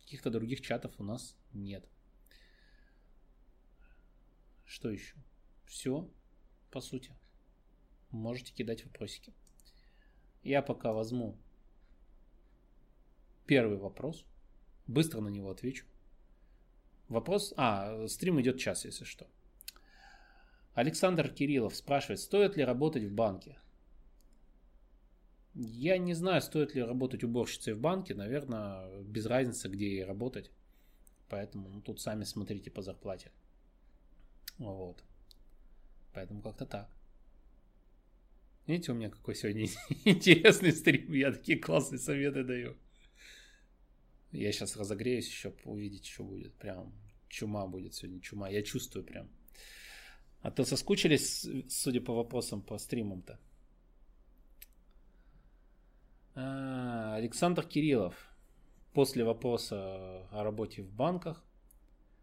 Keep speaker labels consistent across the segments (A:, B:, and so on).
A: Каких-то других чатов у нас нет. Что еще? Все, по сути. Можете кидать вопросики. Я пока возьму первый вопрос. Быстро на него отвечу. Вопрос... А, стрим идет час, если что. Александр Кириллов спрашивает, стоит ли работать в банке? Я не знаю, стоит ли работать уборщицей в банке. Наверное, без разницы, где ей работать. Поэтому ну, тут сами смотрите по зарплате. Вот. Поэтому как-то так. Видите, у меня какой сегодня интересный стрим. Я такие классные советы даю. Я сейчас разогреюсь еще, увидеть, что будет. Прям чума будет сегодня, чума. Я чувствую прям. А то соскучились, судя по вопросам, по стримам-то. А, Александр Кириллов. После вопроса о работе в банках.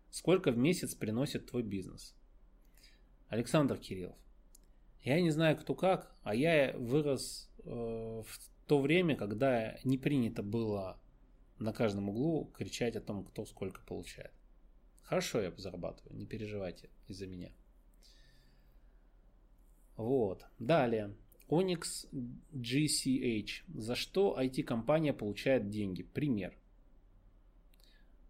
A: Сколько в месяц приносит твой бизнес? Александр Кириллов. Я не знаю, кто как, а я вырос э, в то время, когда не принято было на каждом углу кричать о том, кто сколько получает. Хорошо я зарабатываю, не переживайте из-за меня. Вот. Далее. Onyx GCH. За что IT-компания получает деньги? Пример.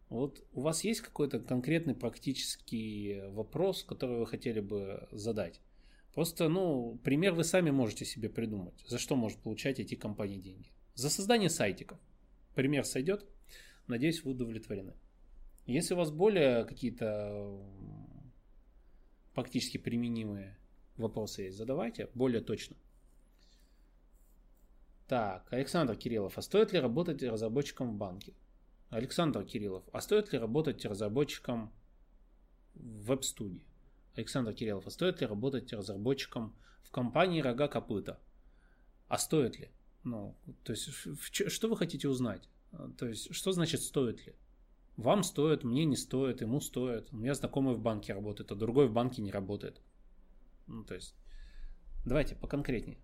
A: Вот у вас есть какой-то конкретный практический вопрос, который вы хотели бы задать? Просто, ну, пример вы сами можете себе придумать. За что может получать эти компании деньги? За создание сайтиков. Пример сойдет? Надеюсь, вы удовлетворены. Если у вас более какие-то практически применимые вопросы есть, задавайте более точно. Так, Александр Кириллов, а стоит ли работать разработчиком в банке? Александр Кириллов, а стоит ли работать разработчиком в веб-студии? Александр Кириллов, а стоит ли работать разработчиком в компании «Рога копыта»? А стоит ли? Ну, то есть, что вы хотите узнать? То есть, что значит стоит ли? Вам стоит, мне не стоит, ему стоит. У меня знакомый в банке работает, а другой в банке не работает. Ну, то есть, давайте поконкретнее.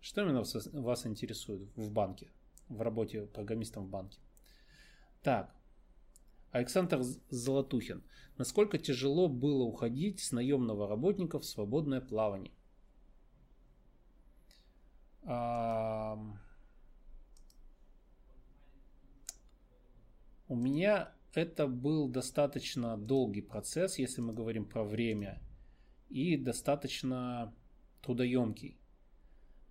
A: Что именно вас, интересует в банке, в работе программистом в банке? Так, Александр Золотухин. Насколько тяжело было уходить с наемного работника в свободное плавание? А... У меня это был достаточно долгий процесс, если мы говорим про время, и достаточно трудоемкий.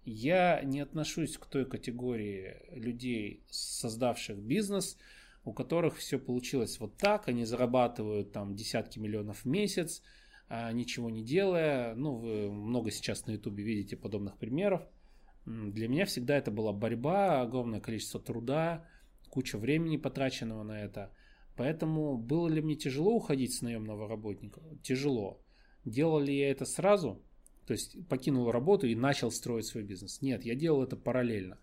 A: Я не отношусь к той категории людей, создавших бизнес, у которых все получилось вот так, они зарабатывают там десятки миллионов в месяц, а ничего не делая. Ну, вы много сейчас на ютубе видите подобных примеров. Для меня всегда это была борьба, огромное количество труда, куча времени потраченного на это. Поэтому было ли мне тяжело уходить с наемного работника? Тяжело. Делал ли я это сразу? То есть покинул работу и начал строить свой бизнес? Нет, я делал это параллельно.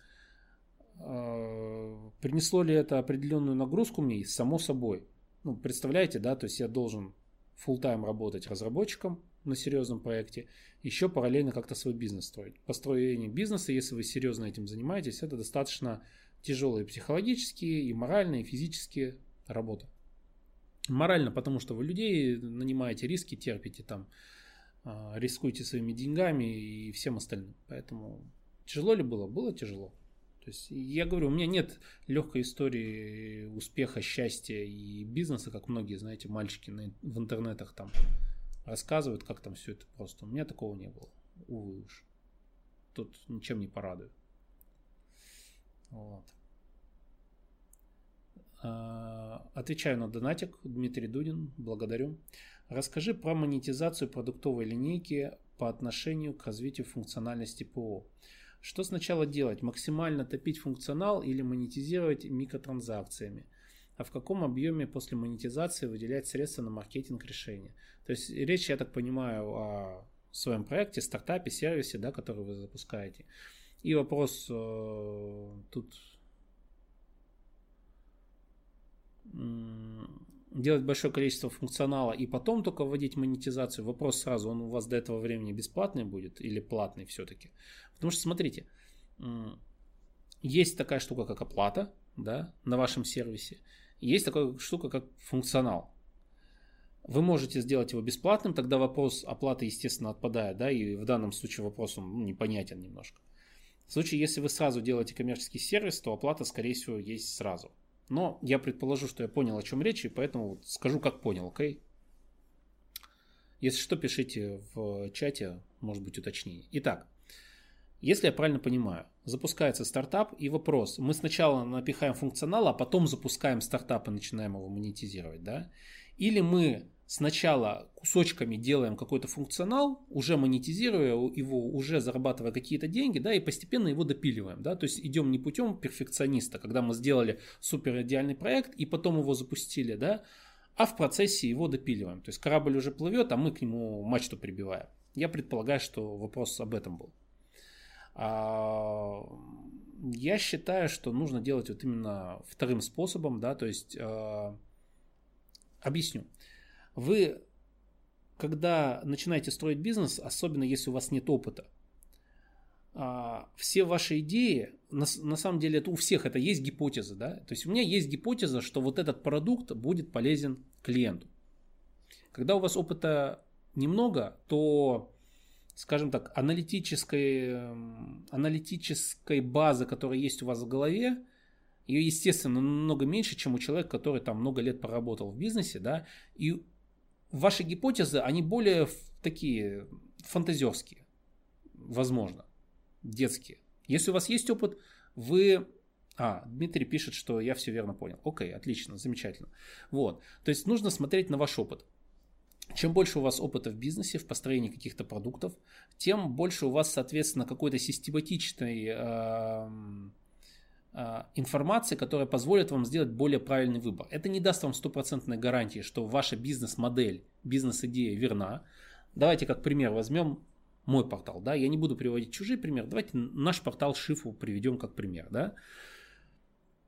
A: А, принесло ли это определенную нагрузку мне? Само собой. Ну, представляете, да, то есть я должен full тайм работать разработчиком на серьезном проекте, еще параллельно как-то свой бизнес строить. Построение бизнеса, если вы серьезно этим занимаетесь, это достаточно тяжелые психологические, и моральные, и физические работа. Морально, потому что вы людей нанимаете, риски терпите там, а, рискуете своими деньгами и всем остальным. Поэтому тяжело ли было? Было тяжело. То есть я говорю, у меня нет легкой истории успеха, счастья и бизнеса, как многие, знаете, мальчики в интернетах там рассказывают, как там все это просто. У меня такого не было. Увы уж. Тут ничем не порадую. Вот. А, отвечаю на донатик. Дмитрий Дудин, благодарю. Расскажи про монетизацию продуктовой линейки по отношению к развитию функциональности ПО. Что сначала делать? Максимально топить функционал или монетизировать микротранзакциями? А в каком объеме после монетизации выделять средства на маркетинг решения? То есть речь, я так понимаю, о своем проекте, стартапе, сервисе, да, который вы запускаете. И вопрос э, тут делать большое количество функционала и потом только вводить монетизацию, вопрос сразу, он у вас до этого времени бесплатный будет или платный все-таки? Потому что, смотрите, есть такая штука, как оплата, да, на вашем сервисе. Есть такая штука, как функционал. Вы можете сделать его бесплатным, тогда вопрос оплаты, естественно, отпадает, да, и в данном случае вопрос он ну, непонятен немножко. В случае, если вы сразу делаете коммерческий сервис, то оплата, скорее всего, есть сразу. Но я предположу, что я понял, о чем речь, и поэтому скажу, как понял, окей? Okay? Если что, пишите в чате, может быть, уточнение. Итак, если я правильно понимаю, запускается стартап и вопрос, мы сначала напихаем функционал, а потом запускаем стартап и начинаем его монетизировать, да? Или мы сначала кусочками делаем какой-то функционал, уже монетизируя его, уже зарабатывая какие-то деньги, да, и постепенно его допиливаем, да, то есть идем не путем перфекциониста, когда мы сделали супер идеальный проект и потом его запустили, да, а в процессе его допиливаем. То есть корабль уже плывет, а мы к нему мачту прибиваем. Я предполагаю, что вопрос об этом был. А, я считаю, что нужно делать вот именно вторым способом, да, то есть а, объясню. Вы, когда начинаете строить бизнес, особенно если у вас нет опыта, а, все ваши идеи, на, на самом деле это у всех это есть гипотеза, да, то есть у меня есть гипотеза, что вот этот продукт будет полезен клиенту. Когда у вас опыта немного, то, скажем так, аналитической, аналитической базы, которая есть у вас в голове, ее, естественно, намного меньше, чем у человека, который там много лет поработал в бизнесе, да, и ваши гипотезы, они более такие фантазерские, возможно детские. Если у вас есть опыт, вы... А, Дмитрий пишет, что я все верно понял. Окей, отлично, замечательно. Вот, то есть нужно смотреть на ваш опыт. Чем больше у вас опыта в бизнесе, в построении каких-то продуктов, тем больше у вас, соответственно, какой-то систематичной э, информации, которая позволит вам сделать более правильный выбор. Это не даст вам стопроцентной гарантии, что ваша бизнес-модель, бизнес-идея верна. Давайте как пример возьмем мой портал, да, я не буду приводить чужие примеры, давайте наш портал Шифу приведем как пример, да.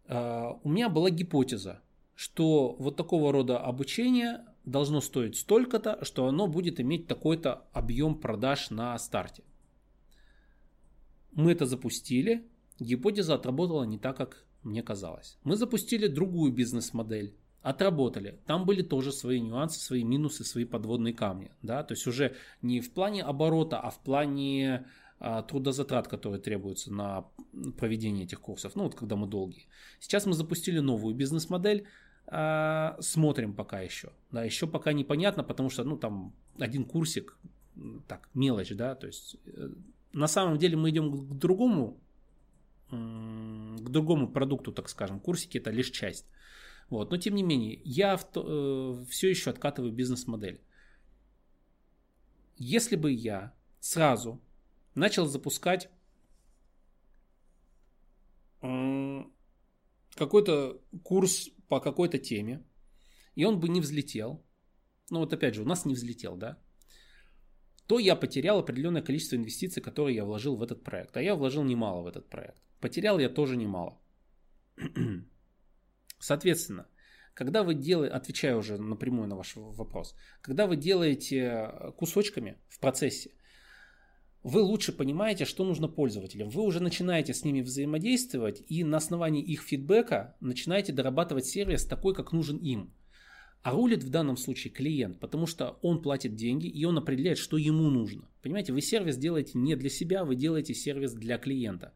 A: А, у меня была гипотеза, что вот такого рода обучение должно стоить столько-то, что оно будет иметь такой-то объем продаж на старте. Мы это запустили, гипотеза отработала не так, как мне казалось. Мы запустили другую бизнес-модель, отработали. Там были тоже свои нюансы, свои минусы, свои подводные камни. Да? То есть уже не в плане оборота, а в плане а, трудозатрат, которые требуются на проведение этих курсов. Ну вот когда мы долгие. Сейчас мы запустили новую бизнес-модель. А, смотрим пока еще. Да, еще пока непонятно, потому что ну там один курсик, так, мелочь, да, то есть э, на самом деле мы идем к другому к другому продукту, так скажем. Курсики это лишь часть. Вот. Но тем не менее, я в э, все еще откатываю бизнес-модель. Если бы я сразу начал запускать э, какой-то курс по какой-то теме, и он бы не взлетел, ну вот опять же, у нас не взлетел, да, то я потерял определенное количество инвестиций, которые я вложил в этот проект. А я вложил немало в этот проект. Потерял я тоже немало. Соответственно, когда вы делаете, отвечаю уже напрямую на ваш вопрос, когда вы делаете э, кусочками в процессе, вы лучше понимаете, что нужно пользователям. Вы уже начинаете с ними взаимодействовать и на основании их фидбэка начинаете дорабатывать сервис такой, как нужен им. А рулит в данном случае клиент, потому что он платит деньги и он определяет, что ему нужно. Понимаете, вы сервис делаете не для себя, вы делаете сервис для клиента.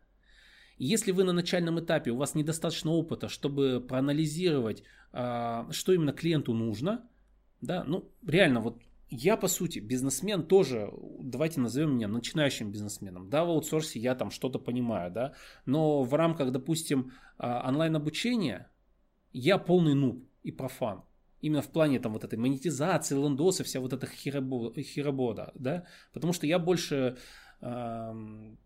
A: Если вы на начальном этапе, у вас недостаточно опыта, чтобы проанализировать, а, что именно клиенту нужно, да, ну, реально, вот я, по сути, бизнесмен тоже, давайте назовем меня начинающим бизнесменом. Да, в аутсорсе я там что-то понимаю, да, но в рамках, допустим, а, онлайн-обучения я полный нуб и профан. Именно в плане там вот этой монетизации, лендоса, вся вот эта херобода, да, потому что я больше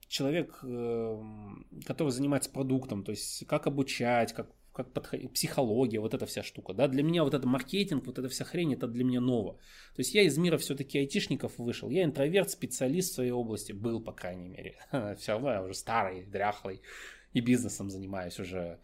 A: человек, эм, который занимается продуктом, то есть как обучать, как, как подходить, психология, вот эта вся штука. Да? Для меня вот это маркетинг, вот эта вся хрень, это для меня ново. То есть я из мира все-таки айтишников вышел. Я интроверт, специалист в своей области, был, по крайней мере. Все равно я уже старый, дряхлый и бизнесом занимаюсь уже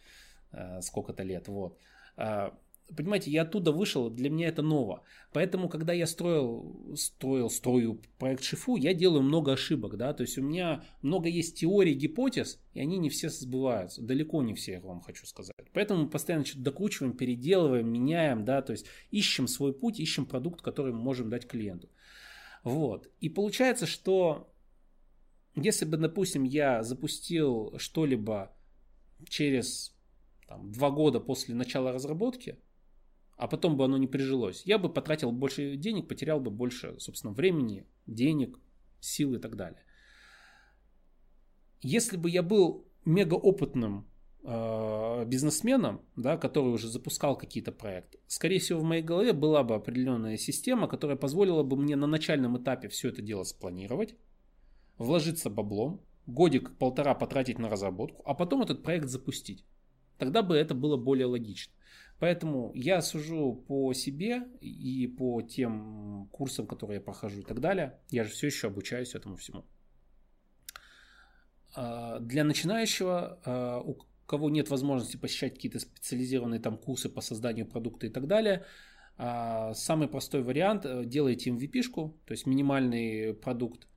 A: э, сколько-то лет. Вот. А, понимаете, я оттуда вышел, для меня это ново. Поэтому, когда я строил, строил, строю проект Шифу, я делаю много ошибок, да, то есть у меня много есть теорий, гипотез, и они не все сбываются, далеко не все, я вам хочу сказать. Поэтому мы постоянно что-то докручиваем, переделываем, меняем, да, то есть ищем свой путь, ищем продукт, который мы можем дать клиенту. Вот. И получается, что если бы, допустим, я запустил что-либо через там, два года после начала разработки, а потом бы оно не прижилось, я бы потратил больше денег, потерял бы больше, собственно, времени, денег, сил и так далее. Если бы я был мега опытным э, бизнесменом, да, который уже запускал какие-то проекты, скорее всего, в моей голове была бы определенная система, которая позволила бы мне на начальном этапе все это дело спланировать, вложиться баблом, годик-полтора потратить на разработку, а потом этот проект запустить. Тогда бы это было более логично. Поэтому я сужу по себе и по тем курсам, которые я прохожу и так далее. Я же все еще обучаюсь этому всему. А, для начинающего, а, у кого нет возможности посещать какие-то специализированные там курсы по созданию продукта и так далее, а, самый простой вариант – делайте MVP-шку, то есть минимальный продукт.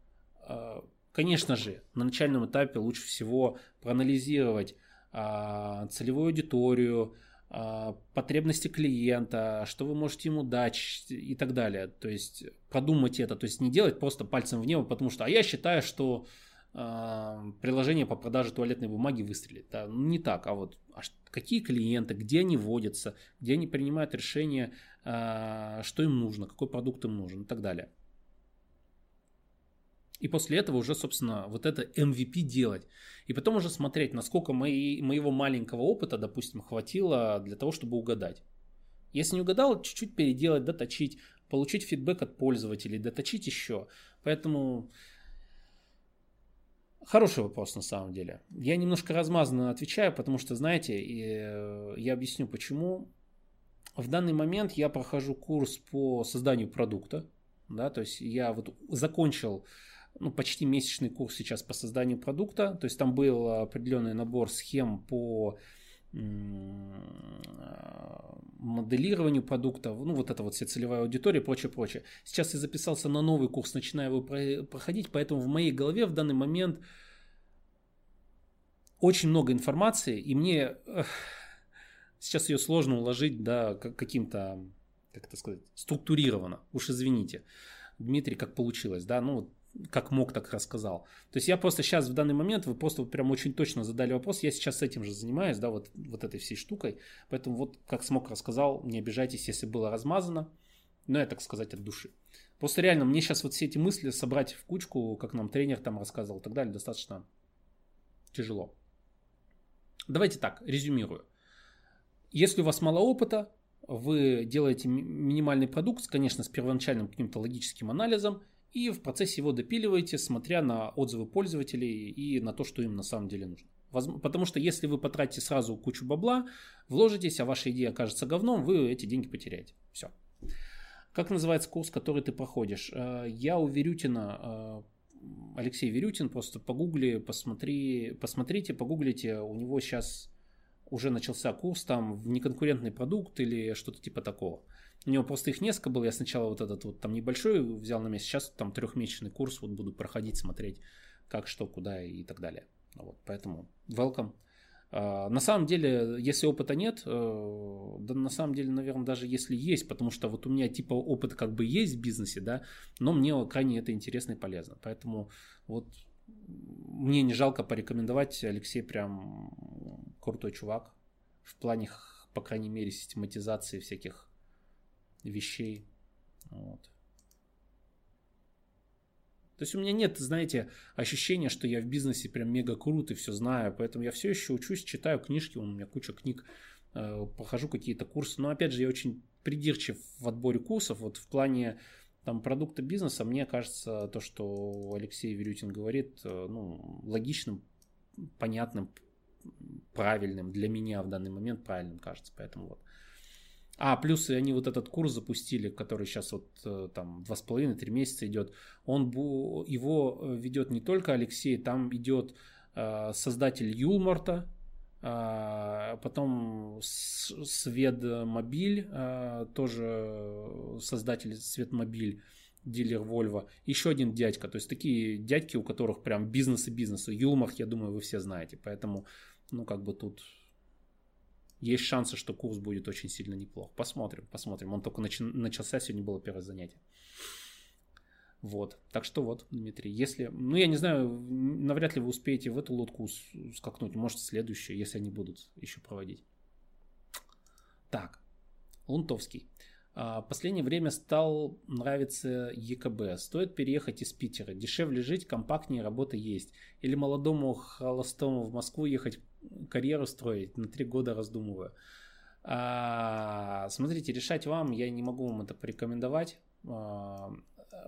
A: Конечно же, на начальном этапе лучше всего проанализировать целевую аудиторию, потребности клиента, что вы можете ему дать и так далее. То есть продумать это, то есть не делать просто пальцем в небо, потому что, а я считаю, что э, приложение по продаже туалетной бумаги выстрелит. Да? Ну, не так, а вот а какие клиенты, где они водятся, где они принимают решение, э, что им нужно, какой продукт им нужен и так далее. И после этого уже, собственно, вот это MVP делать. И потом уже смотреть, насколько мои, моего маленького опыта, допустим, хватило для того, чтобы угадать. Если не угадал, чуть-чуть переделать, доточить, получить фидбэк от пользователей, доточить еще. Поэтому хороший вопрос на самом деле. Я немножко размазанно отвечаю, потому что, знаете, э, я объясню почему. В данный момент я прохожу курс по созданию продукта. Да, то есть я вот закончил ну, почти месячный курс сейчас по созданию продукта. То есть там был определенный набор схем по моделированию продукта, ну вот это вот вся целевая аудитория, прочее, прочее. Сейчас я записался на новый курс, начинаю его проходить, поэтому в моей голове в данный момент очень много информации, и мне сейчас ее сложно уложить, да, каким-то, как это сказать, структурированно, уж извините. Дмитрий, как получилось, да, ну как мог, так рассказал. То есть я просто сейчас в данный момент, вы просто прям очень точно задали вопрос, я сейчас этим же занимаюсь, да, вот, вот этой всей штукой, поэтому вот как смог рассказал, не обижайтесь, если было размазано, но я так сказать от души. Просто реально, мне сейчас вот все эти мысли собрать в кучку, как нам тренер там рассказывал и так далее, достаточно тяжело. Давайте так, резюмирую. Если у вас мало опыта, вы делаете минимальный продукт, конечно, с первоначальным каким-то логическим анализом – и в процессе его допиливаете, смотря на отзывы пользователей и на то, что им на самом деле нужно. Потому что если вы потратите сразу кучу бабла, вложитесь, а ваша идея окажется говном, вы эти деньги потеряете. Все. Как называется курс, который ты проходишь? Э, я у Верютина, э, Алексей Верютин, просто погугли, посмотри, посмотрите, погуглите, у него сейчас уже начался курс там в неконкурентный продукт или что-то типа такого. У него просто их несколько было. Я сначала вот этот вот там небольшой взял на месяц. Сейчас там трехмесячный курс вот буду проходить, смотреть, как, что, куда и так далее. Вот, поэтому welcome. Uh, на самом деле, если опыта нет, uh, да на самом деле, наверное, даже если есть, потому что вот у меня типа опыт как бы есть в бизнесе, да, но мне крайне это интересно и полезно. Поэтому вот мне не жалко порекомендовать. Алексей прям крутой чувак в плане, по крайней мере, систематизации всяких вещей. Вот. То есть у меня нет, знаете, ощущения, что я в бизнесе прям мега крут и все знаю, поэтому я все еще учусь, читаю книжки, у меня куча книг, э, прохожу какие-то курсы, но опять же я очень придирчив в отборе курсов, вот в плане там продукта бизнеса, мне кажется, то, что Алексей Верютин говорит, э, ну, логичным, понятным, правильным для меня в данный момент правильным кажется, поэтому вот. А, плюс они вот этот курс запустили, который сейчас вот э, там два с половиной, три месяца идет. Он, его э, ведет не только Алексей, там идет э, создатель Юлмарта, А, потом Светмобиль, а, тоже создатель Светмобиль, дилер Volvo. Еще один дядька. То есть такие дядьки, у которых прям бизнес и бизнес. Юлмах, я думаю, вы все знаете. Поэтому, ну, как бы тут есть шансы, что курс будет очень сильно неплох. Посмотрим, посмотрим. Он только начался, сегодня было первое занятие. Вот. Так что вот, Дмитрий, если... Ну, я не знаю, навряд ли вы успеете в эту лодку скакнуть. Может, следующее, если они будут еще проводить. Так. Лунтовский. А, последнее время стал нравиться ЕКБ. Стоит переехать из Питера. Дешевле жить, компактнее, работа есть. Или молодому холостому в Москву ехать, карьеру строить. На три года раздумываю. А, смотрите, решать вам. Я не могу вам это порекомендовать. А,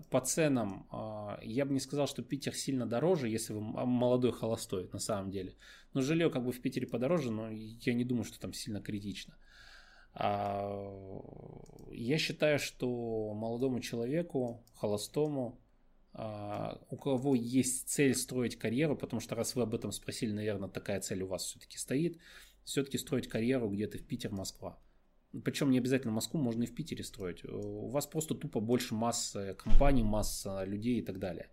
A: по ценам а, я бы не сказал, что Питер сильно дороже, если вы молодой холостой на самом деле. Но жилье как бы в Питере подороже, но я не думаю, что там сильно критично. А, я считаю, что молодому человеку, холостому, у кого есть цель строить карьеру, потому что раз вы об этом спросили, наверное, такая цель у вас все-таки стоит, все-таки строить карьеру где-то в Питер, Москва. Причем не обязательно Москву, можно и в Питере строить. У вас просто тупо больше масса компаний, масса людей и так далее.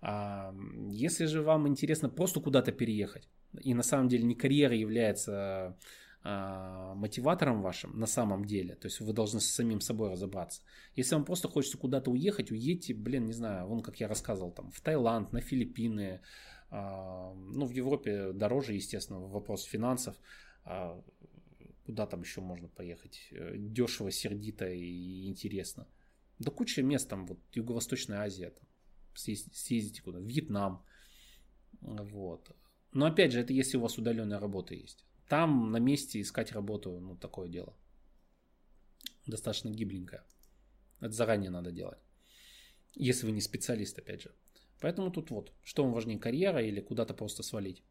A: А если же вам интересно просто куда-то переехать, и на самом деле не карьера является а, мотиватором вашим на самом деле, то есть вы должны с самим собой разобраться. Если вам просто хочется куда-то уехать, уедьте, блин, не знаю, вон как я рассказывал, там, в Таиланд, на Филиппины, а, ну, в Европе дороже, естественно, вопрос финансов, а, Куда там еще можно поехать? Э, дешево, сердито и интересно. Да куча мест там, вот Юго-Восточная Азия, там, съездите куда, Вьетнам. Вот. Но опять же, это если у вас удаленная работа есть. Там на месте искать работу, ну, такое дело. Достаточно гибленькое. Это заранее надо делать. Если вы не специалист, опять же. Поэтому тут вот, что вам важнее, карьера или куда-то просто свалить?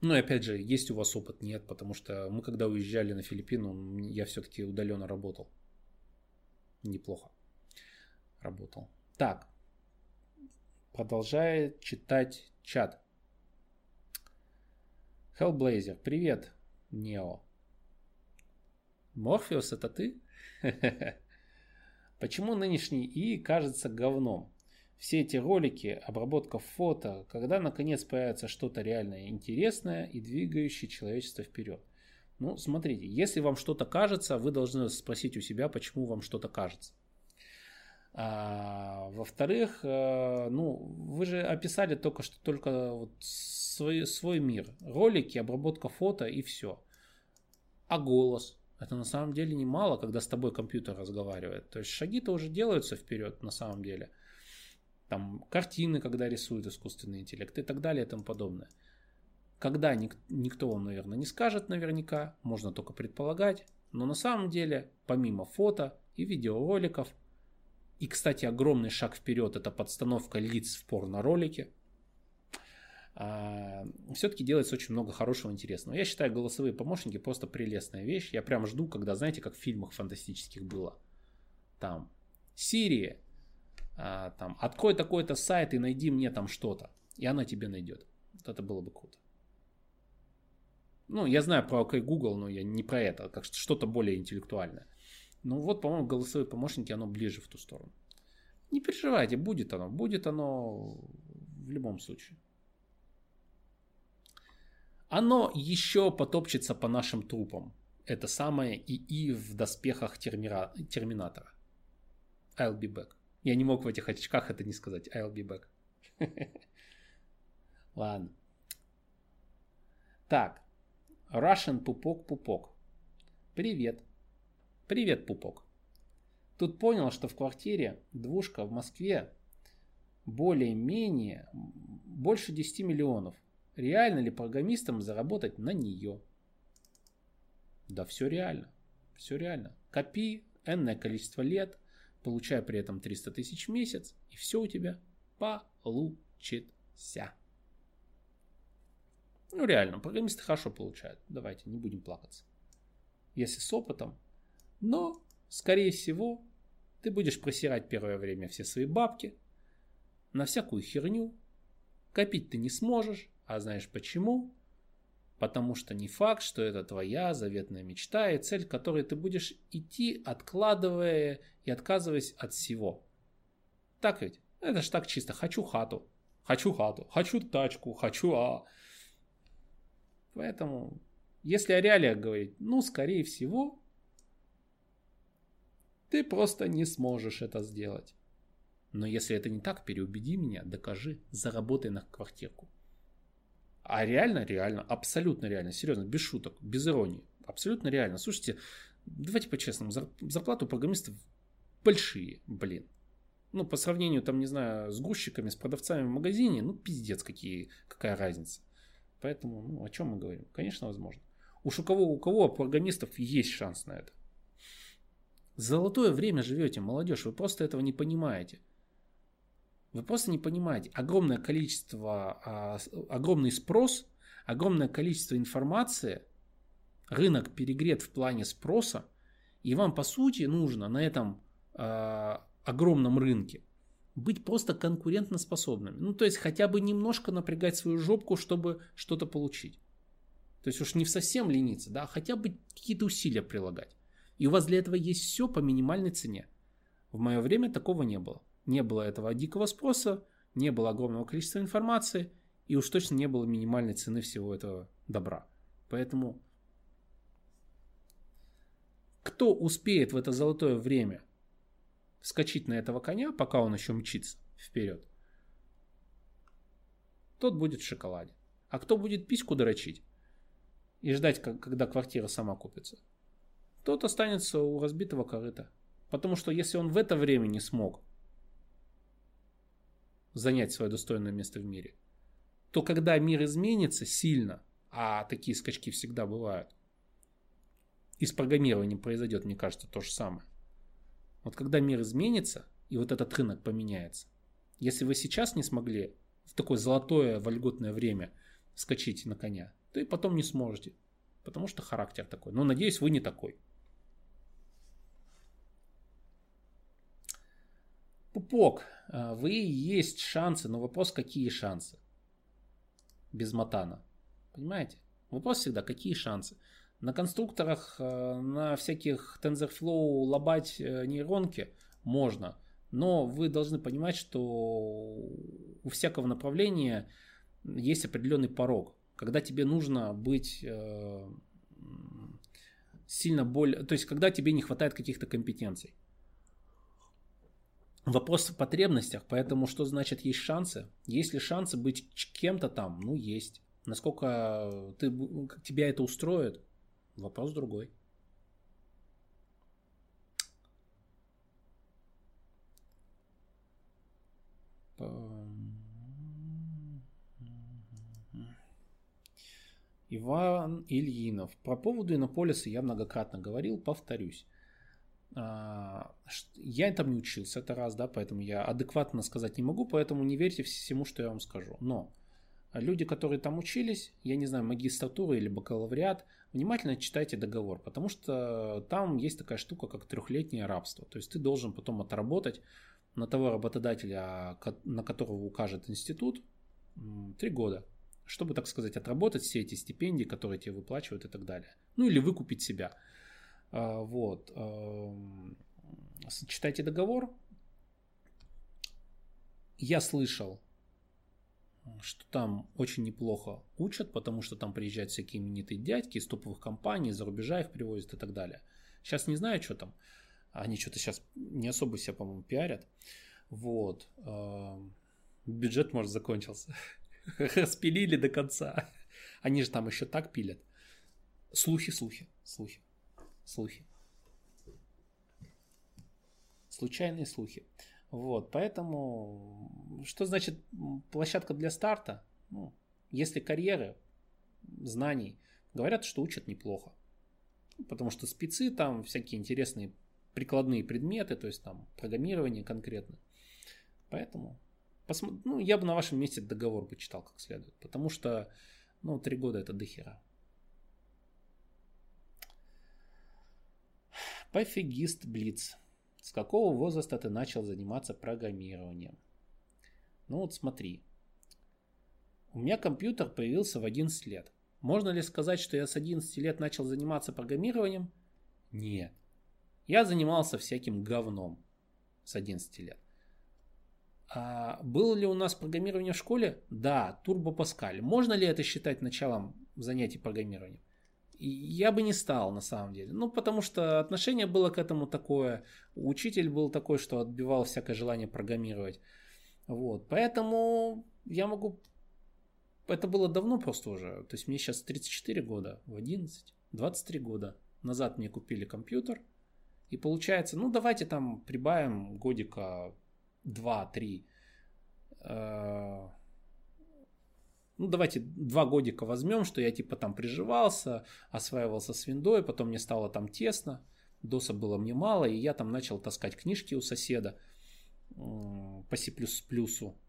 A: Ну и опять же, есть у вас опыт? Нет, потому что мы когда уезжали на Филиппины, я все-таки удаленно работал. Неплохо работал. Так, продолжает читать чат. Hellblazer, привет, Нео. Морфеус, это ты? Почему нынешний ИИ кажется говном? все эти ролики, обработка фото, когда наконец появится что-то реально интересное и двигающее человечество вперед. Ну, смотрите, если вам что-то кажется, вы должны спросить у себя, почему вам что-то кажется. А, во-вторых, э, ну, вы же описали только что только вот свой, свой мир. Ролики, обработка фото и все. А голос? Это на самом деле немало, когда с тобой компьютер разговаривает. То есть шаги-то уже делаются вперед на самом деле там картины, когда рисует искусственный интеллект и так далее и тому подобное. Когда ник- никто вам, наверное, не скажет наверняка, можно только предполагать, но на самом деле, помимо фото и видеороликов, и, кстати, огромный шаг вперед это подстановка лиц в порно-ролике, а, все-таки делается очень много хорошего, интересного. Я считаю голосовые помощники просто прелестная вещь. Я прям жду, когда, знаете, как в фильмах фантастических было. Там Сирия, а, там, открой такой-то сайт и найди мне там что-то. И она тебе найдет. Вот это было бы круто. Ну, я знаю про OK Google, но я не про это, как что-то более интеллектуальное. Ну вот, по-моему, голосовые помощники, оно ближе в ту сторону. Не переживайте, будет оно. Будет оно в любом случае. Оно еще потопчется по нашим трупам. Это самое ИИ в доспехах термира... Терминатора. I'll be back. Я не мог в этих очках это не сказать. I'll be back. Ладно. Так. Russian пупок пупок. Привет. Привет, пупок. Тут понял, что в квартире двушка в Москве более-менее больше 10 миллионов. Реально ли программистам заработать на нее? Да все реально. Все реально. Копи энное количество лет – получая при этом 300 тысяч в месяц, и все у тебя получится. Ну реально, программисты хорошо получают. Давайте, не будем плакаться. Если с опытом. Но, скорее всего, ты будешь просирать первое время все свои бабки на всякую херню. Копить ты не сможешь, а знаешь почему? Потому что не факт, что это твоя заветная мечта и цель, к которой ты будешь идти, откладывая и отказываясь от всего. Так ведь? Это ж так чисто. Хочу хату. Хочу хату. Хочу тачку. Хочу а. Поэтому, если о реалиях говорить, ну, скорее всего, ты просто не сможешь это сделать. Но если это не так, переубеди меня, докажи, заработай на квартирку. А реально, реально, абсолютно реально, серьезно, без шуток, без иронии, абсолютно реально. Слушайте, давайте по-честному, зарплату программистов большие, блин. Ну, по сравнению, там, не знаю, с грузчиками, с продавцами в магазине, ну, пиздец, какие, какая разница. Поэтому, ну, о чем мы говорим? Конечно, возможно. Уж у кого, у кого у программистов есть шанс на это. Золотое время живете, молодежь, вы просто этого не понимаете. Вы просто не понимаете. Огромное количество, а, огромный спрос, огромное количество информации, рынок перегрет в плане спроса, и вам по сути нужно на этом а, огромном рынке быть просто конкурентоспособными. Ну, то есть хотя бы немножко напрягать свою жопку, чтобы что-то получить. То есть уж не совсем лениться, да, а хотя бы какие-то усилия прилагать. И у вас для этого есть все по минимальной цене. В мое время такого не было не было этого дикого спроса, не было огромного количества информации, и уж точно не было минимальной цены всего этого добра. Поэтому кто успеет в это золотое время вскочить на этого коня, пока он еще мчится вперед, тот будет в шоколаде. А кто будет письку дорочить и ждать, когда квартира сама купится, тот останется у разбитого корыта. Потому что если он в это время не смог занять свое достойное место в мире, то когда мир изменится сильно, а такие скачки всегда бывают, и с программированием произойдет, мне кажется, то же самое. Вот когда мир изменится, и вот этот рынок поменяется, если вы сейчас не смогли в такое золотое вольготное время скачить на коня, то и потом не сможете. Потому что характер такой. Но надеюсь, вы не такой. Пупок, а, вы есть шансы, но вопрос, какие шансы? Без матана. Понимаете? Вопрос всегда, какие шансы? На конструкторах, а, на всяких TensorFlow лобать э, нейронки можно, но вы должны понимать, что у всякого направления есть определенный порог, когда тебе нужно быть э, сильно более, то есть когда тебе не хватает каких-то компетенций. Вопрос в потребностях, поэтому что значит есть шансы? Есть ли шансы быть кем-то там? Ну, есть. Насколько ты, тебя это устроит? Вопрос другой. Иван Ильинов. Про поводу Иннополиса я многократно говорил, повторюсь. А, я там не учился, это раз, да, поэтому я адекватно сказать не могу, поэтому не верьте всему, что я вам скажу. Но люди, которые там учились, я не знаю, магистратура или бакалавриат, внимательно читайте договор, потому что там есть такая штука, как трехлетнее рабство. То есть ты должен потом отработать на того работодателя, на которого укажет институт, три года, чтобы, так сказать, отработать все эти стипендии, которые тебе выплачивают и так далее. Ну или выкупить себя. А, вот. Читайте договор. Я слышал, что там очень неплохо учат, потому что там приезжают всякие именитые дядьки из топовых компаний, за рубежа их привозят и так далее. Сейчас не знаю, что там. Они что-то сейчас не особо себя, по-моему, пиарят. Вот. Бюджет, может, закончился. Распилили до конца. Они же там еще так пилят. Слухи, слухи, слухи слухи. Случайные слухи. Вот, поэтому, что значит площадка для старта? Ну, если карьеры, знаний, говорят, что учат неплохо. Потому что спецы там всякие интересные прикладные предметы, то есть там программирование конкретно. Поэтому, посмотр... ну, я бы на вашем месте договор бы читал как следует. Потому что, ну, три года это дохера. Пофигист Блиц. С какого возраста ты начал заниматься программированием? Ну вот смотри. У меня компьютер появился в 11 лет. Можно ли сказать, что я с 11 лет начал заниматься программированием? Нет. Я занимался всяким говном с 11 лет. А было ли у нас программирование в школе? Да, Turbo Pascal. Можно ли это считать началом занятий программированием? Я бы не стал, на самом деле. Ну, потому что отношение было к этому такое. Учитель был такой, что отбивал всякое желание программировать. Вот. Поэтому я могу... Это было давно просто уже. То есть мне сейчас 34 года, в 11, 23 года назад мне купили компьютер. И получается, ну давайте там прибавим годика 2-3. Ну, давайте два годика возьмем, что я типа там приживался, осваивался с виндой, потом мне стало там тесно, доса было мне мало, и я там начал таскать книжки у соседа по C++,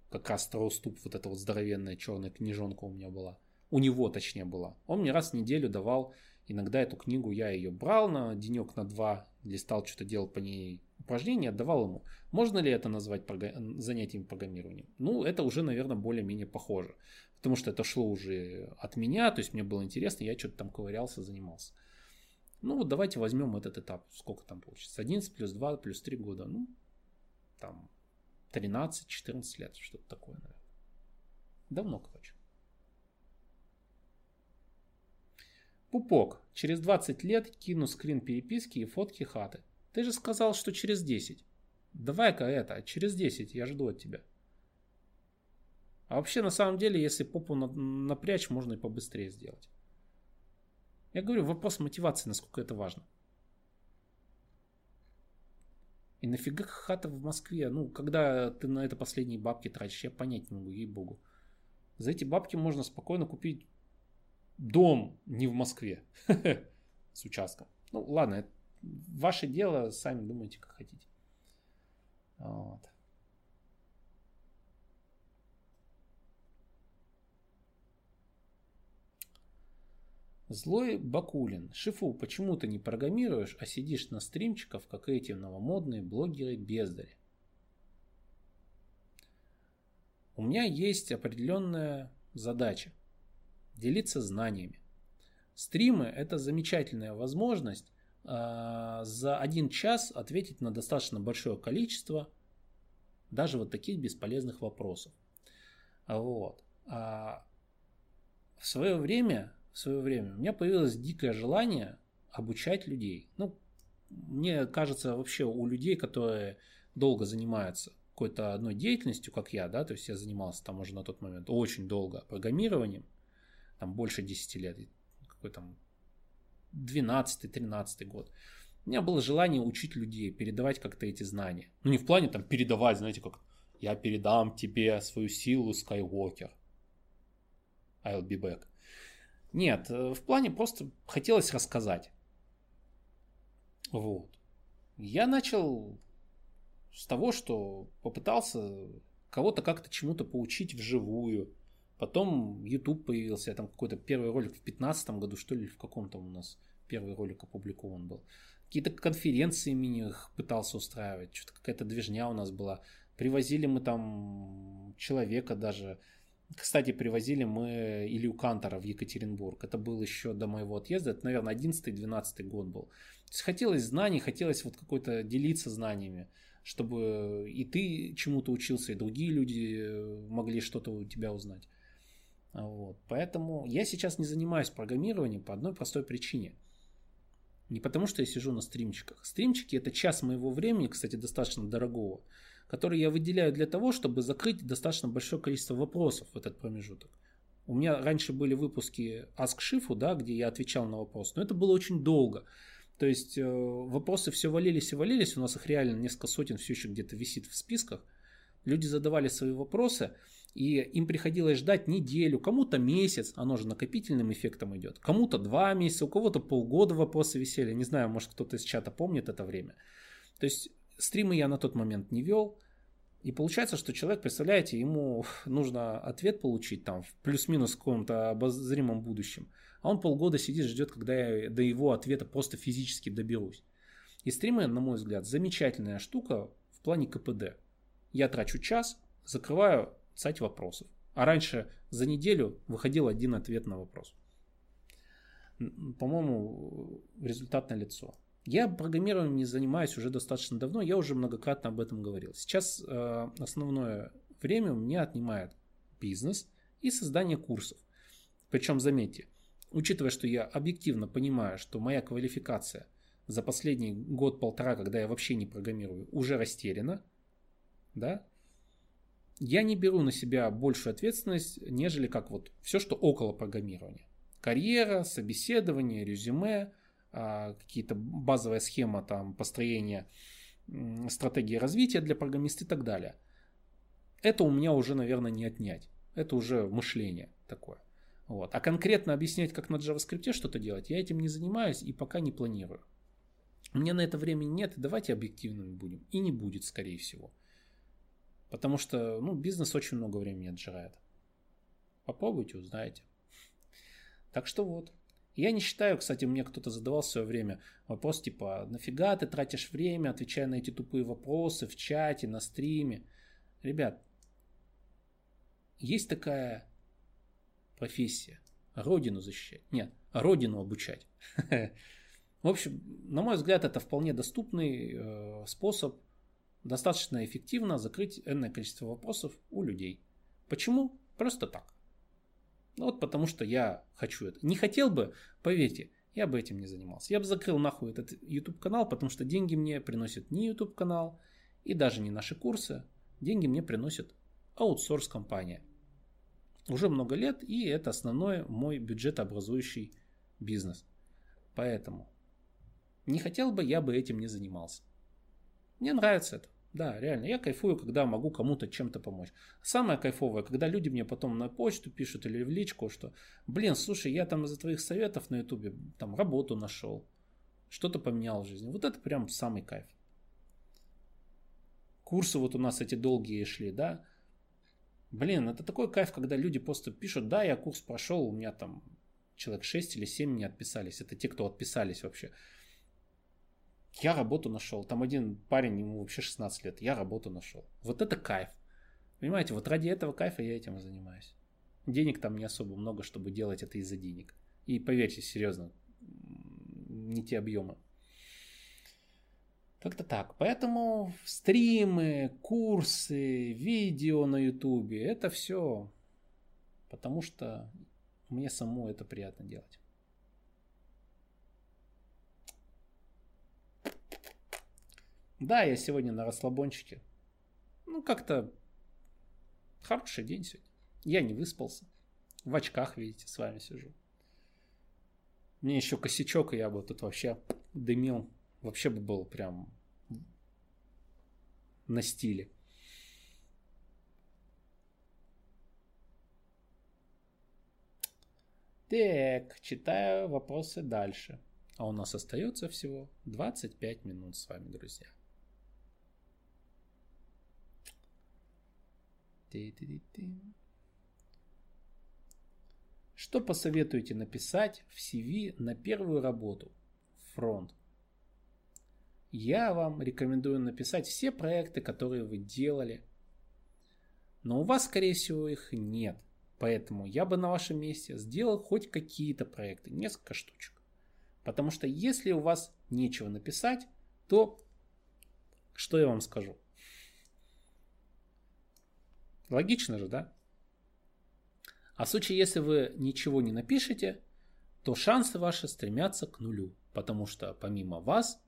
A: как раз Троуступ, вот эта вот здоровенная черная книжонка у меня была. У него, точнее, была. Он мне раз в неделю давал Иногда эту книгу я ее брал на денек, на два, листал, что-то делал по ней упражнения, отдавал ему. Можно ли это назвать занятием программированием? Ну, это уже, наверное, более-менее похоже. Потому что это шло уже от меня, то есть мне было интересно, я что-то там ковырялся, занимался. Ну вот давайте возьмем этот этап. Сколько там получится? 11 плюс 2 плюс 3 года. Ну, там 13-14 лет, что-то такое, наверное. Давно, короче. Пупок, через 20 лет кину скрин переписки и фотки хаты. Ты же сказал, что через 10. Давай-ка это, через 10 я жду от тебя. А вообще, на самом деле, если попу напрячь, можно и побыстрее сделать. Я говорю, вопрос мотивации, насколько это важно. И нафига хата в Москве? Ну, когда ты на это последние бабки тратишь, я понять не могу, ей-богу. За эти бабки можно спокойно купить дом не в Москве с участком. Ну, ладно, ваше дело, сами думайте, как хотите. Вот. Злой Бакулин. Шифу, почему ты не программируешь, а сидишь на стримчиков, как эти новомодные блогеры-бездари? У меня есть определенная задача делиться знаниями. Стримы – это замечательная возможность э, за один час ответить на достаточно большое количество даже вот таких бесполезных вопросов. Вот. А в свое время, свое время у меня появилось дикое желание обучать людей. Ну, мне кажется, вообще у людей, которые долго занимаются какой-то одной деятельностью, как я, да, то есть я занимался там уже на тот момент очень долго программированием, там больше 10 лет, какой там 12-13 год. У меня было желание учить людей, передавать как-то эти знания. Ну, не в плане там передавать, знаете, как я передам тебе свою силу, Skywalker. I'll be back. Нет, э, в плане просто хотелось рассказать. Вот. Я начал с того, что попытался кого-то как-то чему-то поучить вживую. Потом YouTube появился, там какой-то первый ролик в 2015 году, что ли, в каком-то у нас первый ролик опубликован был. Какие-то конференции мини пытался устраивать, что-то какая-то движня у нас была. Привозили мы там человека даже. Кстати, привозили мы Илью Кантора в Екатеринбург. Это был еще до моего отъезда. Это, наверное, 11-12 год был. То есть хотелось знаний, хотелось вот какой-то делиться знаниями, чтобы и ты чему-то учился, и другие люди могли что-то у тебя узнать. Вот. Поэтому я сейчас не занимаюсь программированием по одной простой причине. Не потому, что я сижу на стримчиках. Стримчики это час моего времени, кстати, достаточно дорогого, который я выделяю для того, чтобы закрыть достаточно большое количество вопросов в этот промежуток. У меня раньше были выпуски Ask Shifu, да, где я отвечал на вопросы, но это было очень долго. То есть э, вопросы все валились и валились, у нас их реально несколько сотен все еще где-то висит в списках. Люди задавали свои вопросы, и им приходилось ждать неделю, кому-то месяц, оно же накопительным эффектом идет, кому-то два месяца, у кого-то полгода вопросы висели, не знаю, может кто-то из чата помнит это время. То есть стримы я на тот момент не вел, и получается, что человек, представляете, ему нужно ответ получить там в плюс-минус каком-то обозримом будущем, а он полгода сидит, ждет, когда я до его ответа просто физически доберусь. И стримы, на мой взгляд, замечательная штука в плане КПД. Я трачу час, закрываю сайт вопросов. А раньше за неделю выходил один ответ на вопрос. По-моему, результат на лицо. Я программированием не занимаюсь уже достаточно давно, я уже многократно об этом говорил. Сейчас э, основное время у меня отнимает бизнес и создание курсов. Причем, заметьте, учитывая, что я объективно понимаю, что моя квалификация за последний год-полтора, когда я вообще не программирую, уже растеряна, да, я не беру на себя большую ответственность, нежели как вот все, что около программирования. Карьера, собеседование, резюме, какие-то базовая схема там построения стратегии развития для программиста и так далее. Это у меня уже, наверное, не отнять. Это уже мышление такое. Вот. А конкретно объяснять, как на JavaScript что-то делать, я этим не занимаюсь и пока не планирую. У меня на это времени нет, давайте объективными будем. И не будет, скорее всего. Потому что ну, бизнес очень много времени отжирает. Попробуйте, узнаете. Так что вот. Я не считаю, кстати, мне кто-то задавал в свое время вопрос типа, нафига ты тратишь время, отвечая на эти тупые вопросы в чате, на стриме. Ребят, есть такая профессия. Родину защищать. Нет, родину обучать. В общем, на мой взгляд, это вполне доступный э, способ достаточно эффективно закрыть энное количество вопросов у людей. Почему? Просто так. Ну вот потому что я хочу это. Не хотел бы, поверьте, я бы этим не занимался. Я бы закрыл нахуй этот YouTube канал, потому что деньги мне приносит не YouTube канал и даже не наши курсы. Деньги мне приносит аутсорс компания. Уже много лет, и это основной мой бюджетообразующий бизнес. Поэтому не хотел бы, я бы этим не занимался. Мне нравится это. Да, реально. Я кайфую, когда могу кому-то чем-то помочь. Самое кайфовое, когда люди мне потом на почту пишут или в личку, что, блин, слушай, я там из-за твоих советов на ютубе там работу нашел, что-то поменял в жизни. Вот это прям самый кайф. Курсы вот у нас эти долгие шли, да. Блин, это такой кайф, когда люди просто пишут, да, я курс прошел, у меня там человек 6 или 7 не отписались. Это те, кто отписались вообще. Я работу нашел. Там один парень, ему вообще 16 лет. Я работу нашел. Вот это кайф. Понимаете, вот ради этого кайфа я этим и занимаюсь. Денег там не особо много, чтобы делать это из-за денег. И поверьте, серьезно, не те объемы. Как-то так. Поэтому стримы, курсы, видео на ютубе, это все потому что мне самому это приятно делать. Да, я сегодня на расслабончике. Ну, как-то хороший день сегодня. Я не выспался. В очках, видите, с вами сижу. Мне еще косячок, и я бы тут вообще дымил. Вообще бы был прям на стиле. Так, читаю вопросы дальше. А у нас остается всего 25 минут с вами, друзья. Что посоветуете написать в CV на первую работу? Фронт. Я вам рекомендую написать все проекты, которые вы делали. Но у вас, скорее всего, их нет. Поэтому я бы на вашем месте сделал хоть какие-то проекты, несколько штучек. Потому что если у вас нечего написать, то что я вам скажу? Логично же, да? А в случае, если вы ничего не напишете, то шансы ваши стремятся к нулю. Потому что помимо вас,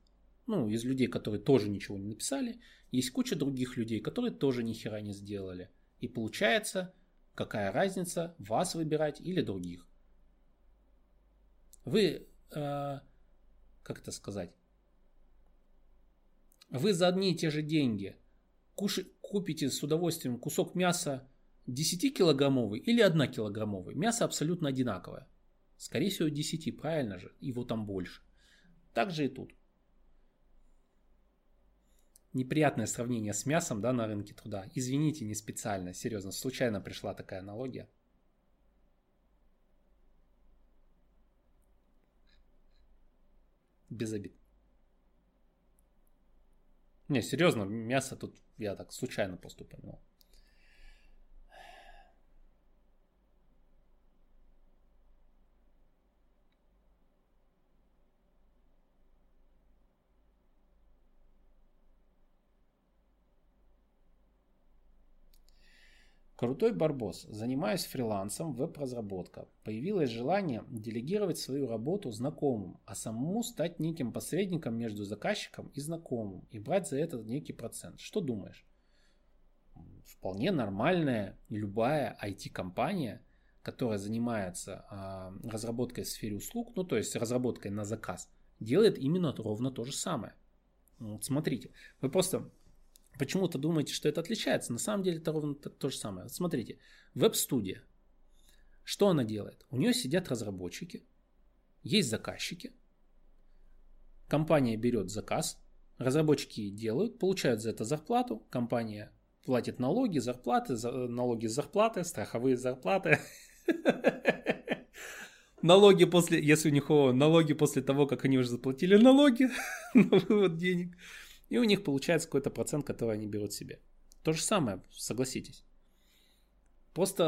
A: ну, из людей, которые тоже ничего не написали, есть куча других людей, которые тоже ни хера не сделали. И получается, какая разница, вас выбирать или других. Вы, э, как это сказать, вы за одни и те же деньги куши, купите с удовольствием кусок мяса 10-килограммовый или 1-килограммовый, мясо абсолютно одинаковое. Скорее всего 10, правильно же, его там больше. Так же и тут. Неприятное сравнение с мясом да, на рынке труда. Извините, не специально, серьезно, случайно пришла такая аналогия. Без обид. Не, серьезно, мясо тут я так случайно просто упомянул. Крутой барбос. Занимаюсь фрилансом, веб-разработка. Появилось желание делегировать свою работу знакомым, а самому стать неким посредником между заказчиком и знакомым и брать за это некий процент. Что думаешь? Вполне нормальная любая IT-компания, которая занимается э, разработкой в сфере услуг, ну то есть разработкой на заказ, делает именно ровно то же самое. Вот смотрите, вы просто почему-то думаете, что это отличается. На самом деле это ровно то, то же самое. Смотрите, веб-студия. Что она делает? У нее сидят разработчики, есть заказчики. Компания берет заказ, разработчики делают, получают за это зарплату, компания платит налоги, зарплаты, налоги с зарплаты, страховые зарплаты. Налоги после, если у них налоги после того, как они уже заплатили налоги на вывод денег. И у них получается какой-то процент, который они берут себе. То же самое, согласитесь. Просто,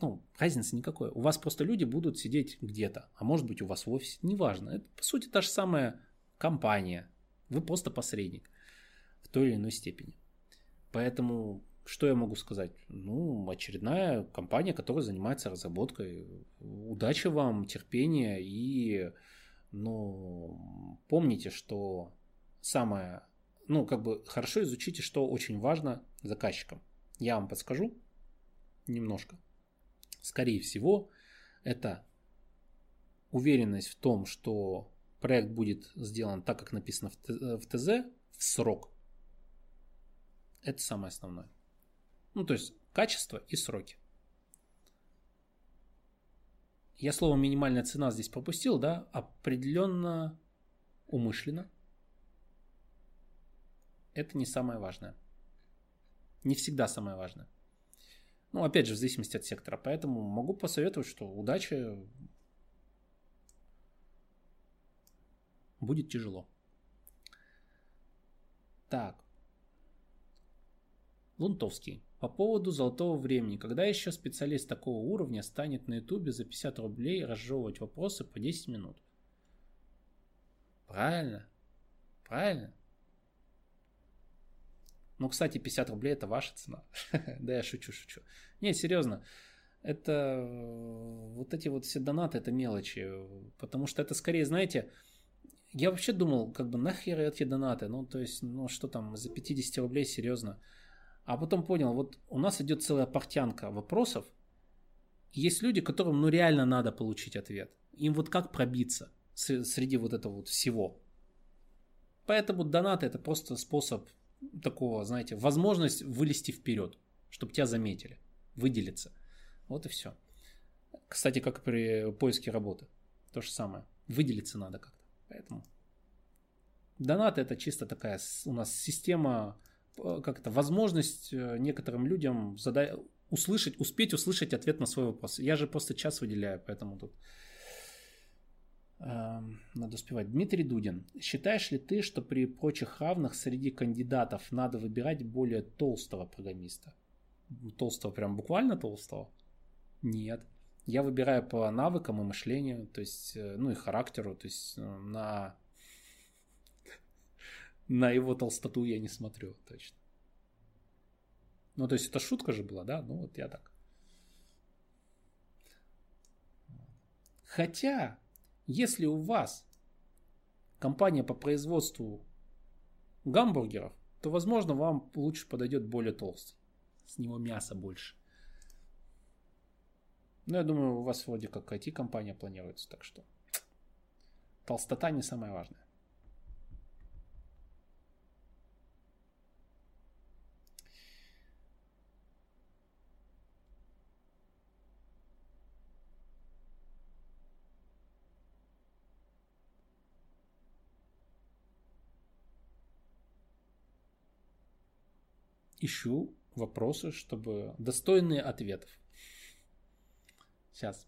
A: ну, разницы никакой. У вас просто люди будут сидеть где-то, а может быть у вас в офисе, неважно. Это, по сути, та же самая компания. Вы просто посредник в той или иной степени. Поэтому, что я могу сказать? Ну, очередная компания, которая занимается разработкой. Удачи вам, терпения и, ну, помните, что самое, ну, как бы хорошо изучите, что очень важно заказчикам. Я вам подскажу немножко. Скорее всего, это уверенность в том, что проект будет сделан так, как написано в ТЗ, в срок. Это самое основное. Ну, то есть качество и сроки. Я слово минимальная цена здесь пропустил, да, определенно умышленно – это не самое важное. Не всегда самое важное. Ну, опять же, в зависимости от сектора. Поэтому могу посоветовать, что удачи будет тяжело. Так. Лунтовский. По поводу золотого времени. Когда еще специалист такого уровня станет на ютубе за 50 рублей разжевывать вопросы по 10 минут? Правильно. Правильно. Ну, кстати, 50 рублей это ваша цена. да, я шучу, шучу. Не, серьезно. Это вот эти вот все донаты, это мелочи. Потому что это скорее, знаете, я вообще думал, как бы нахер эти донаты. Ну, то есть, ну что там, за 50 рублей, серьезно. А потом понял, вот у нас идет целая портянка вопросов. Есть люди, которым ну реально надо получить ответ. Им вот как пробиться среди вот этого вот всего. Поэтому донаты это просто способ такого, знаете, возможность вылезти вперед, чтобы тебя заметили, выделиться. Вот и все. Кстати, как при поиске работы. То же самое. Выделиться надо как-то. Поэтому донат это чисто такая у нас система, э, как это, возможность э, некоторым людям задать, услышать, успеть услышать ответ на свой вопрос. Я же просто час выделяю, поэтому тут надо успевать. Дмитрий Дудин. Считаешь ли ты, что при прочих равных среди кандидатов надо выбирать более толстого программиста? Толстого, прям буквально толстого? Нет. Я выбираю по навыкам и мышлению, то есть, э, ну и характеру, то есть э, на, на его толстоту я не смотрю точно. Ну, то есть это шутка же была, да? Ну, вот я так. Хотя, если у вас компания по производству гамбургеров, то, возможно, вам лучше подойдет более толстый. С него мяса больше. Но я думаю, у вас вроде как IT-компания планируется, так что толстота не самое важное. Ищу вопросы, чтобы достойные ответов. Сейчас.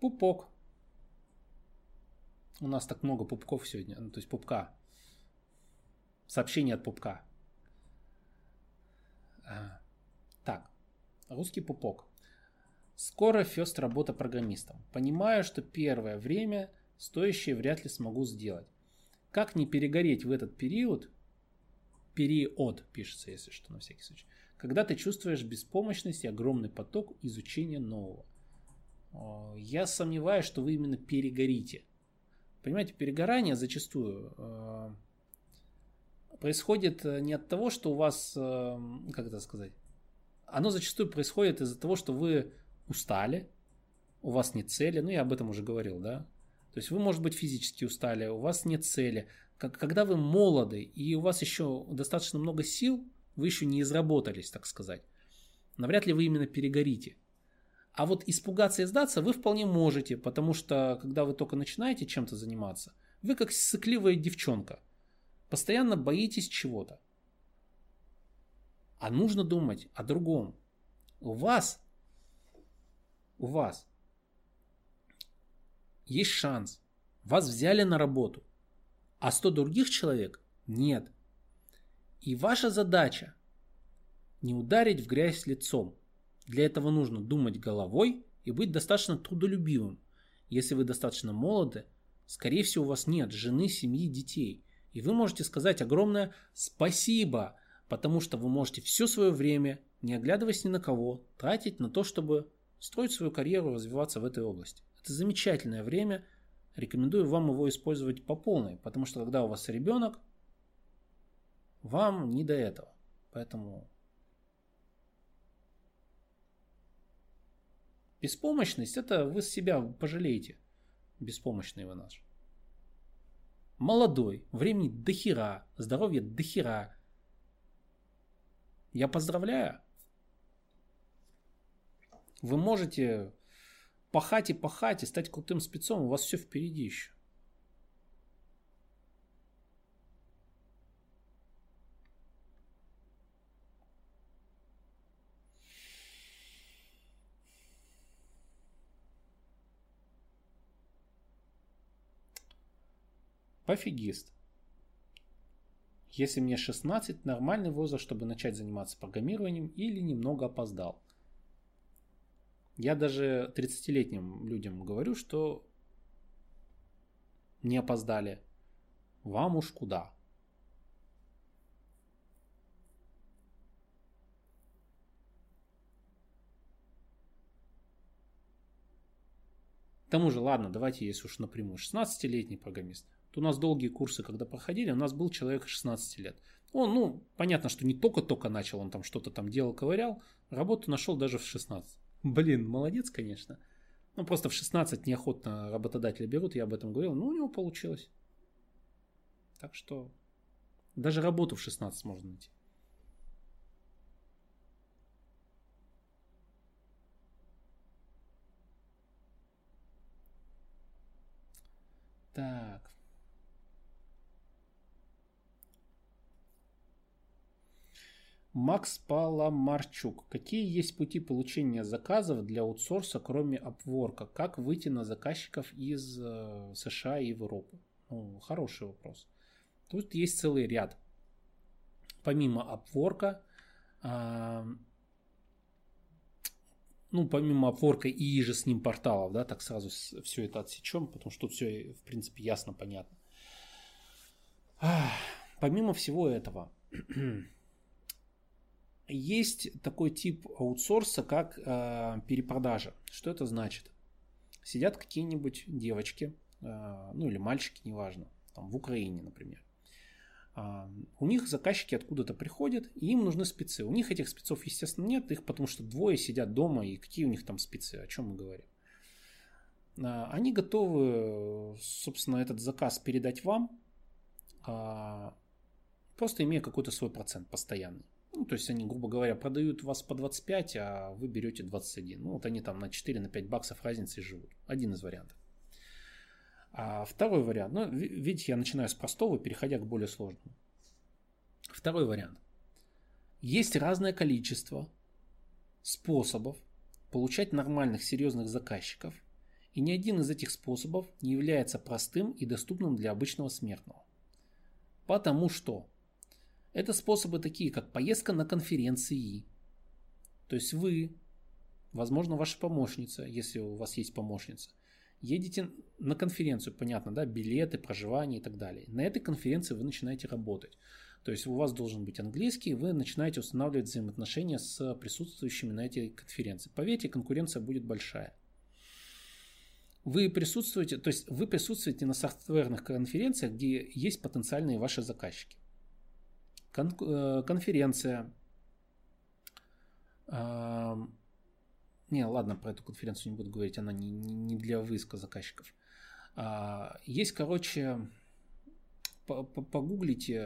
A: Пупок. У нас так много пупков сегодня, ну, то есть пупка. Сообщение от пупка. А, так, русский пупок. Скоро фест работа программистом. Понимаю, что первое время стоящее вряд ли смогу сделать. Как не перегореть в этот период, период пишется, если что, на всякий случай, когда ты чувствуешь беспомощность и огромный поток изучения нового. Я сомневаюсь, что вы именно перегорите. Понимаете, перегорание зачастую э, происходит не от того, что у вас, э, как это сказать, оно зачастую происходит из-за того, что вы устали, у вас нет цели, ну я об этом уже говорил, да, то есть вы, может быть, физически устали, у вас нет цели. Когда вы молоды и у вас еще достаточно много сил, вы еще не изработались, так сказать. Навряд ли вы именно перегорите. А вот испугаться и сдаться вы вполне можете, потому что когда вы только начинаете чем-то заниматься, вы как сыкливая девчонка. Постоянно боитесь чего-то. А нужно думать о другом. У вас, у вас есть шанс. Вас взяли на работу, а 100 других человек нет. И ваша задача не ударить в грязь лицом. Для этого нужно думать головой и быть достаточно трудолюбивым. Если вы достаточно молоды, скорее всего у вас нет жены, семьи, детей. И вы можете сказать огромное спасибо, потому что вы можете все свое время, не оглядываясь ни на кого, тратить на то, чтобы строить свою карьеру, развиваться в этой области. Это замечательное время. Рекомендую вам его использовать по полной, потому что когда у вас ребенок, вам не до этого. Поэтому беспомощность это вы себя пожалеете. Беспомощный вы наш. Молодой, времени до хера, здоровья до хера. Я поздравляю. Вы можете пахать и пахать и стать крутым спецом, у вас все впереди еще. Пофигист. Если мне 16, нормальный возраст, чтобы начать заниматься программированием или немного опоздал. Я даже 30-летним людям говорю, что не опоздали. Вам уж куда. К тому же, ладно, давайте, если уж напрямую, 16-летний программист. То у нас долгие курсы, когда проходили, у нас был человек 16 лет. Он, ну, понятно, что не только-только начал, он там что-то там делал, ковырял, работу нашел даже в 16. Блин, молодец, конечно. Ну, просто в 16 неохотно работодатели берут, я об этом говорил, но у него получилось. Так что даже работу в 16 можно найти. Так. Макс Паламарчук. Какие есть пути получения заказов для аутсорса, кроме Upwork? Как выйти на заказчиков из э, США и Европы? Ну, хороший вопрос. Тут есть целый ряд. Помимо Upwork, э, ну, помимо Upwork и же с ним порталов, да, так сразу все это отсечем, потому что тут все, в принципе, ясно, понятно. Помимо всего этого, Есть такой тип аутсорса, как э, перепродажа. Что это значит? Сидят какие-нибудь девочки, э, ну или мальчики, неважно, там, в Украине, например. Э, у них заказчики откуда-то приходят, и им нужны спецы. У них этих спецов, естественно, нет, их потому что двое сидят дома, и какие у них там спецы, о чем мы говорим. Э, они готовы, собственно, этот заказ передать вам, э, просто имея какой-то свой процент постоянный. Ну, то есть они, грубо говоря, продают вас по 25, а вы берете 21. Ну, вот они там на 4-5 на баксов разницы живут. Один из вариантов. А второй вариант, ну, видите, я начинаю с простого, переходя к более сложному. Второй вариант. Есть разное количество способов получать нормальных, серьезных заказчиков, и ни один из этих способов не является простым и доступным для обычного смертного. Потому что Это способы такие, как поездка на конференции. То есть вы, возможно, ваша помощница, если у вас есть помощница, едете на конференцию, понятно, да, билеты, проживание и так далее. На этой конференции вы начинаете работать. То есть у вас должен быть английский, вы начинаете устанавливать взаимоотношения с присутствующими на этой конференции. Поверьте, конкуренция будет большая. Вы присутствуете, то есть вы присутствуете на софтверных конференциях, где есть потенциальные ваши заказчики. Кон- э, конференция. Э, не, ладно, про эту конференцию не буду говорить, она не, не для выиска заказчиков. А, есть, короче, погуглите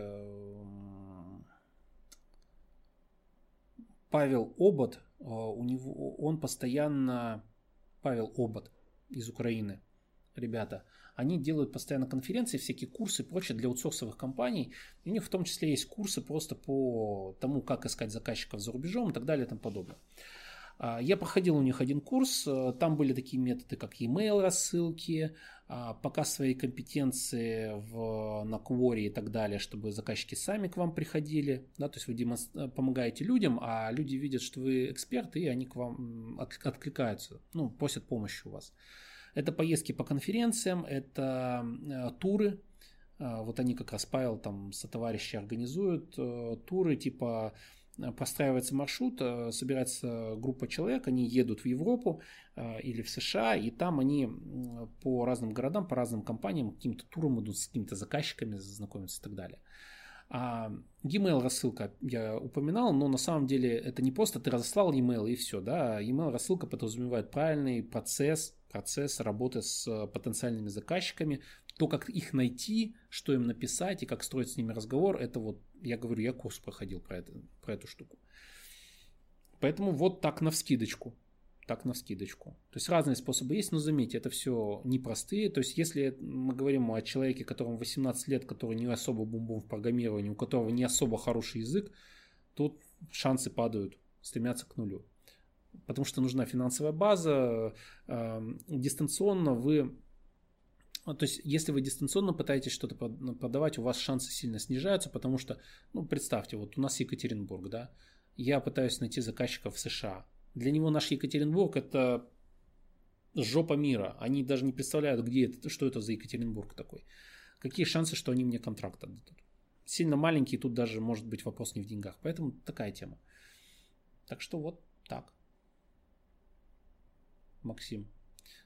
A: Павел Обод, у него, он постоянно, Павел Обод из Украины, ребята, они делают постоянно конференции, всякие курсы и прочее для аутсорсовых компаний. У них в том числе есть курсы просто по тому, как искать заказчиков за рубежом и так далее и тому подобное. А, я проходил у них один курс, э, там были такие методы, как email рассылки, а, показ своей компетенции в, на Query и так далее, чтобы заказчики сами к вам приходили, да, то есть вы демонстр... помогаете людям, а люди видят, что вы эксперт, и они к вам откликаются, ну, просят помощи у вас. Это поездки по конференциям, это э, туры, а, вот они как раз Павел там со товарищи организуют э, туры типа Э, простраивается маршрут, э, собирается группа человек, они едут в Европу э, или в США, и там они по разным городам, по разным компаниям, каким-то турам идут, с какими-то заказчиками знакомятся и так далее. А e-mail рассылка я упоминал, но на самом деле это не просто ты разослал e-mail и все, да. E-mail рассылка подразумевает правильный процесс, процесс работы с потенциальными заказчиками, то, как их найти, что им написать и как строить с ними разговор, это вот, я говорю, я курс проходил про, это, про эту штуку. Поэтому вот так на вскидочку. Так на вскидочку. То есть разные способы есть, но заметьте, это все непростые. То есть если мы говорим о человеке, которому 18 лет, который не особо бум-бум в программировании, у которого не особо хороший язык, тут шансы падают, стремятся к нулю. Потому что нужна финансовая база. Э, дистанционно вы ну, то есть, если вы дистанционно пытаетесь что-то ну, продавать, у вас шансы сильно снижаются, потому что, ну, представьте, вот у нас Екатеринбург, да, я пытаюсь найти заказчиков в США. Для него наш Екатеринбург – это жопа мира. Они даже не представляют, где это, что это за Екатеринбург такой. Какие шансы, что они мне контракт отдадут? Сильно маленький, тут даже может быть вопрос не в деньгах. Поэтому такая тема. Так что вот так. Максим.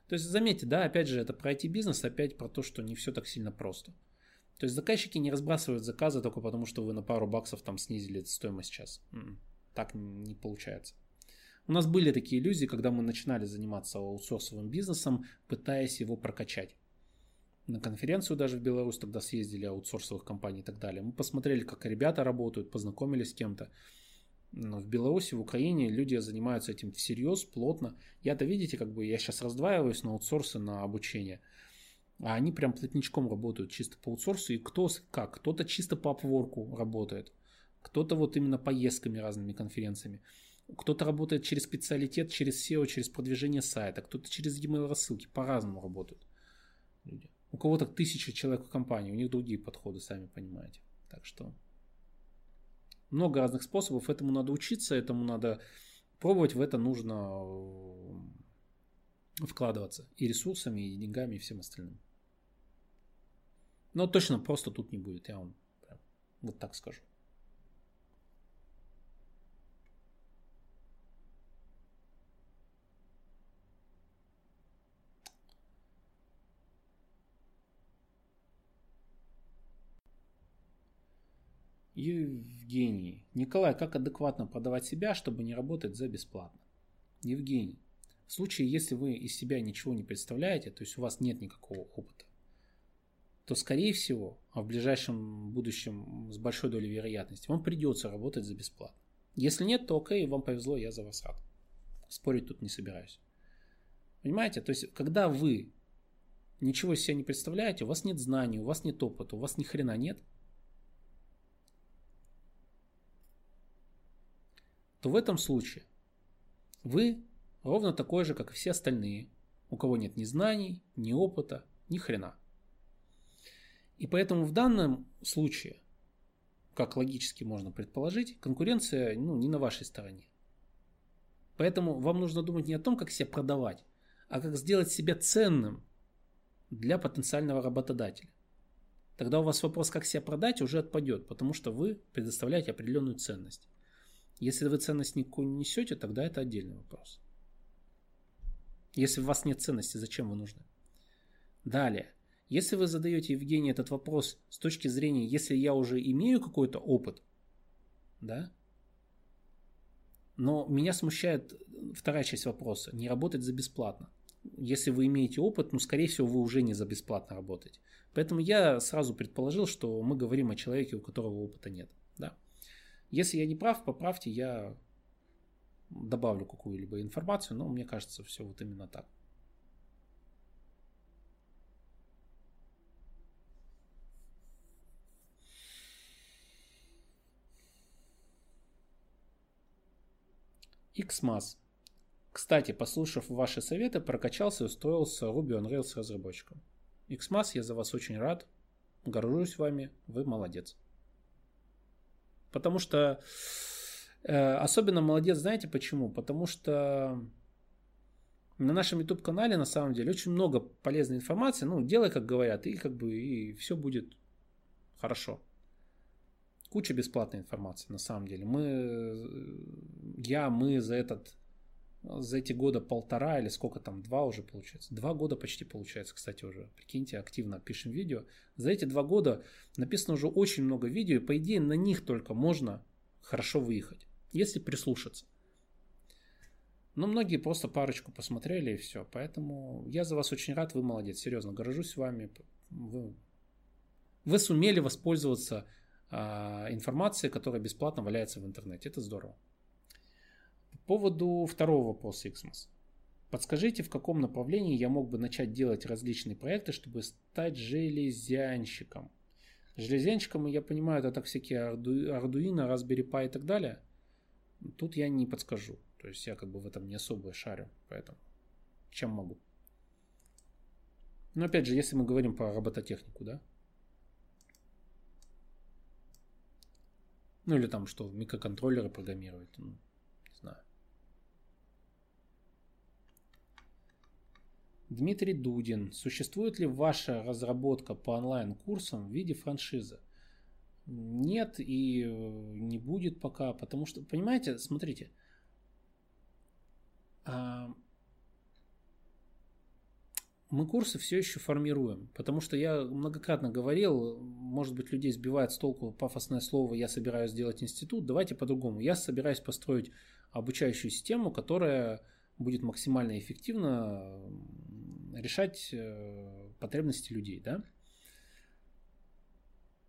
A: То есть заметьте, да, опять же, это про IT-бизнес, опять про то, что не все так сильно просто. То есть заказчики не разбрасывают заказы только потому, что вы на пару баксов там снизили стоимость сейчас. Так не получается. У нас были такие иллюзии, когда мы начинали заниматься аутсорсовым бизнесом, пытаясь его прокачать. На конференцию даже в Беларусь тогда съездили аутсорсовых компаний и так далее. Мы посмотрели, как ребята работают, познакомились с кем-то в Беларуси, в Украине люди занимаются этим всерьез, плотно. Я-то, видите, как бы я сейчас раздваиваюсь на аутсорсы, на обучение. А они прям плотничком работают чисто по аутсорсу. И кто как? Кто-то чисто по апворку работает. Кто-то вот именно поездками разными конференциями. Кто-то работает через специалитет, через SEO, через продвижение сайта. Кто-то через e-mail рассылки. По-разному работают люди. У кого-то тысяча человек в компании, у них другие подходы, сами понимаете. Так что много разных способов, этому надо учиться, этому надо пробовать, в это нужно э, вкладываться и ресурсами, и деньгами, и всем остальным. Но точно просто тут не будет, я вам вот так скажу. Евгений. Николай, как адекватно продавать себя, чтобы не работать за бесплатно? Евгений. В случае, если вы из себя ничего не представляете, то есть у вас нет никакого опыта, то скорее всего, а в ближайшем будущем с большой долей вероятности, вам придется работать за бесплатно. Если нет, то окей, вам повезло, я за вас рад. Спорить тут не собираюсь. Понимаете? То есть, когда вы ничего из себя не представляете, у вас нет знаний, у вас нет опыта, у вас ни хрена нет – то в этом случае вы ровно такой же, как и все остальные, у кого нет ни знаний, ни опыта, ни хрена. И поэтому в данном случае как логически можно предположить, конкуренция ну, не на вашей стороне. Поэтому вам нужно думать не о том, как себя продавать, а как сделать себя ценным для потенциального работодателя. Тогда у вас вопрос, как себя продать, уже отпадет, потому что вы предоставляете определенную ценность. Если вы ценность никакую не несете, тогда это отдельный вопрос. Если у вас нет ценности, зачем вы нужны? Далее. Если вы задаете Евгении этот вопрос с точки зрения, если я уже имею какой-то опыт, да, но меня смущает вторая часть вопроса, не работать за бесплатно. Если вы имеете опыт, ну, скорее всего, вы уже не за бесплатно работаете. Поэтому я сразу предположил, что мы говорим о человеке, у которого опыта нет. Да. Если я не прав, поправьте, я добавлю какую-либо информацию, но мне кажется, все вот именно так. XMAS. Кстати, послушав ваши советы, прокачался и устроился Ruby on Rails разработчиком. XMAS, я за вас очень рад. Горжусь вами. Вы молодец. Потому что э, особенно молодец, знаете почему? Потому что на нашем YouTube канале на самом деле очень много полезной информации. Ну, делай, как говорят, и как бы и все будет хорошо куча бесплатной информации на самом деле. Мы, я, мы за этот, за эти года полтора или сколько там, два уже получается, два года почти получается, кстати, уже, прикиньте, активно пишем видео. За эти два года написано уже очень много видео, и по идее на них только можно хорошо выехать, если прислушаться. Но многие просто парочку посмотрели и все. Поэтому я за вас очень рад, вы молодец, серьезно, горжусь вами. Вы, вы сумели воспользоваться а, информации, которая бесплатно валяется в интернете. Это здорово. По поводу второго вопроса XMAS. Подскажите, в каком направлении я мог бы начать делать различные проекты, чтобы стать железянщиком? Железянщиком, я понимаю, это так всякие Arduino, Raspberry Pi и так далее. Тут я не подскажу. То есть я как бы в этом не особо шарю. Поэтому чем могу? Но опять же, если мы говорим про робототехнику, да, Ну или там что, микроконтроллеры программировать, ну, не знаю. Дмитрий Дудин. Существует ли ваша разработка по онлайн-курсам в виде франшизы? Нет и э, не будет пока, потому что, понимаете, смотрите, а, мы курсы все еще формируем, потому что я многократно говорил, может быть, людей сбивает с толку пафосное слово «я собираюсь сделать институт», давайте по-другому. Я собираюсь построить обучающую систему, которая будет максимально эффективно решать э, потребности людей. Да?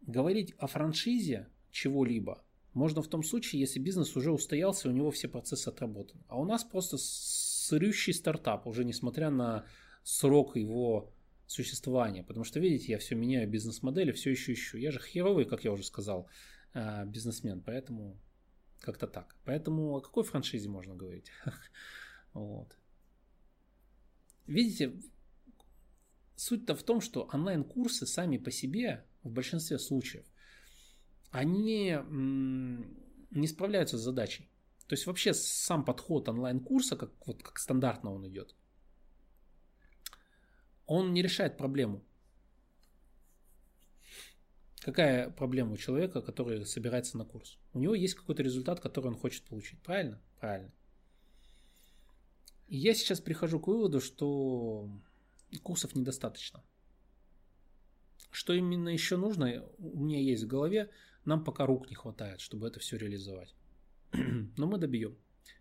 A: Говорить о франшизе чего-либо можно в том случае, если бизнес уже устоялся, у него все процессы отработаны. А у нас просто сырющий стартап, уже несмотря на срок его существования. Потому что, видите, я все меняю бизнес-модели, все еще ищу. Я же херовый, как я уже сказал, а, бизнесмен, поэтому как-то так. Поэтому о какой франшизе можно говорить? Вот. Видите, суть-то в том, что онлайн-курсы сами по себе в большинстве случаев, они не справляются с задачей. То есть вообще сам подход онлайн-курса, как, вот, как стандартно он идет, он не решает проблему. Какая проблема у человека, который собирается на курс? У него есть какой-то результат, который он хочет получить. Правильно? Правильно. И я сейчас прихожу к выводу, что курсов недостаточно. Что именно еще нужно, у меня есть в голове, нам пока рук не хватает, чтобы это все реализовать. Но мы добьем.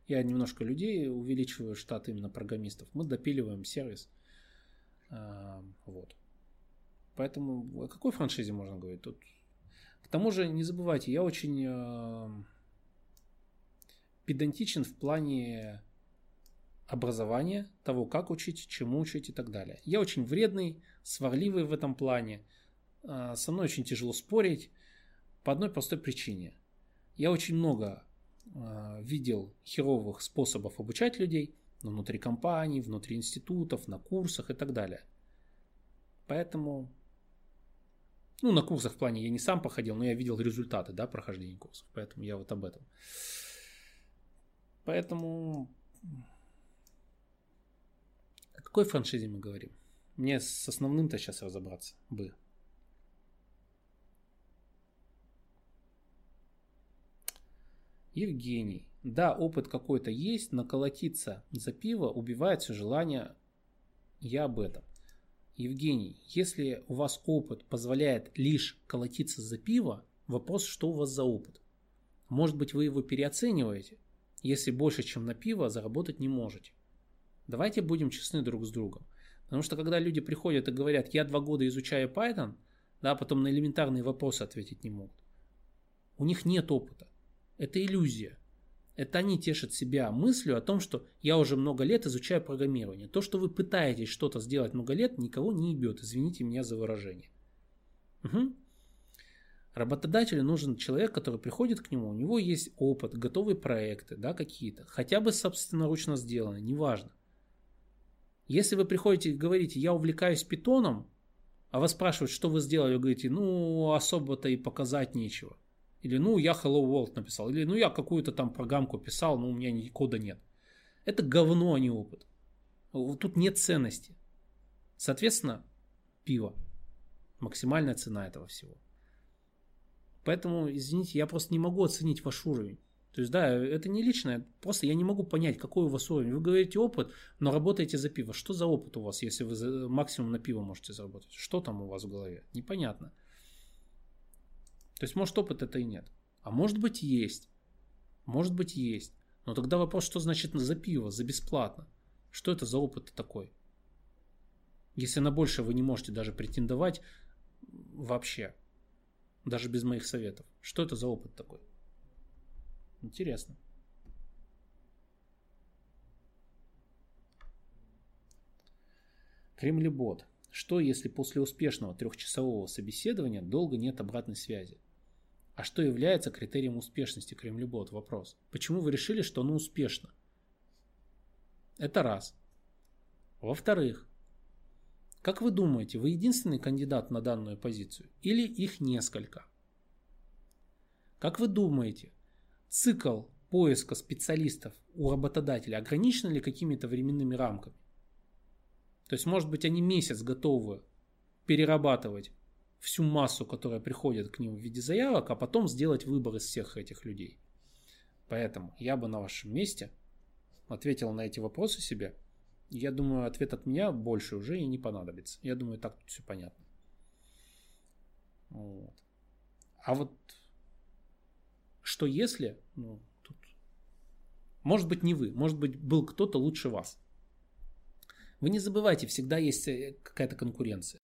A: Я немножко людей увеличиваю штат именно программистов. Мы допиливаем сервис – вот. Поэтому о какой франшизе можно говорить? Тут... К тому же, не забывайте, я очень э, педантичен в плане образования, того, как учить, чему учить и так далее. Я очень вредный, сварливый в этом плане. Э, со мной очень тяжело спорить по одной простой причине. Я очень много э, видел херовых способов обучать людей – внутри компаний, внутри институтов, на курсах и так далее. Поэтому Ну, на курсах в плане я не сам походил, но я видел результаты, да, прохождения курсов. Поэтому я вот об этом. Поэтому... Какой франшизе мы говорим? Мне с основным-то сейчас разобраться бы. Евгений. Да, опыт какой-то есть, но колотиться за пиво убивает все желание. Я об этом. Евгений, если у вас опыт позволяет лишь колотиться за пиво, вопрос, что у вас за опыт? Может быть, вы его переоцениваете? Если больше, чем на пиво, заработать не можете. Давайте будем честны друг с другом. Потому что когда люди приходят и говорят, я два года изучаю Python, да, потом на элементарные вопросы ответить не могут. У них нет опыта. Это иллюзия. Это они тешат себя мыслью о том, что я уже много лет изучаю программирование. То, что вы пытаетесь что-то сделать много лет, никого не ебет. Извините меня за выражение. Угу. Работодателю нужен человек, который приходит к нему, у него есть опыт, готовые проекты, да, какие-то, хотя бы собственноручно сделаны, неважно. Если вы приходите и говорите, я увлекаюсь питоном, а вас спрашивают, что вы сделали, вы говорите, ну, особо-то и показать нечего. Или, ну, я Hello World написал. Или, ну, я какую-то там программку писал, но у меня ни кода нет. Это говно, а не опыт. Тут нет ценности. Соответственно, пиво. Максимальная цена этого всего. Поэтому, извините, я просто не могу оценить ваш уровень. То есть, да, это не личное, просто я не могу понять, какой у вас уровень. Вы говорите опыт, но работаете за пиво. Что за опыт у вас, если вы максимум на пиво можете заработать? Что там у вас в голове? Непонятно. То есть, может, опыт это и нет. А может быть, есть. Может быть, есть. Но тогда вопрос, что значит за пиво, за бесплатно? Что это за опыт такой? Если на больше вы не можете даже претендовать вообще, даже без моих советов. Что это за опыт такой? Интересно. Кремлебот. Что, если после успешного трехчасового собеседования долго нет обратной связи? А что является критерием успешности Кремлебот? Вопрос. Почему вы решили, что оно успешно? Это раз. Во-вторых, как вы думаете, вы единственный кандидат на данную позицию или их несколько? Как вы думаете, цикл поиска специалистов у работодателя ограничен ли какими-то временными рамками? То есть, может быть, они месяц готовы перерабатывать всю массу, которая приходит к ним в виде заявок, а потом сделать выбор из всех этих людей. Поэтому я бы на вашем месте ответил на эти вопросы себе. Я думаю, ответ от меня больше уже и не понадобится. Я думаю, так тут все понятно. Вот. А вот что если, ну, тут, может быть не вы, может быть был кто-то лучше вас. Вы не забывайте, всегда есть э, какая-то конкуренция.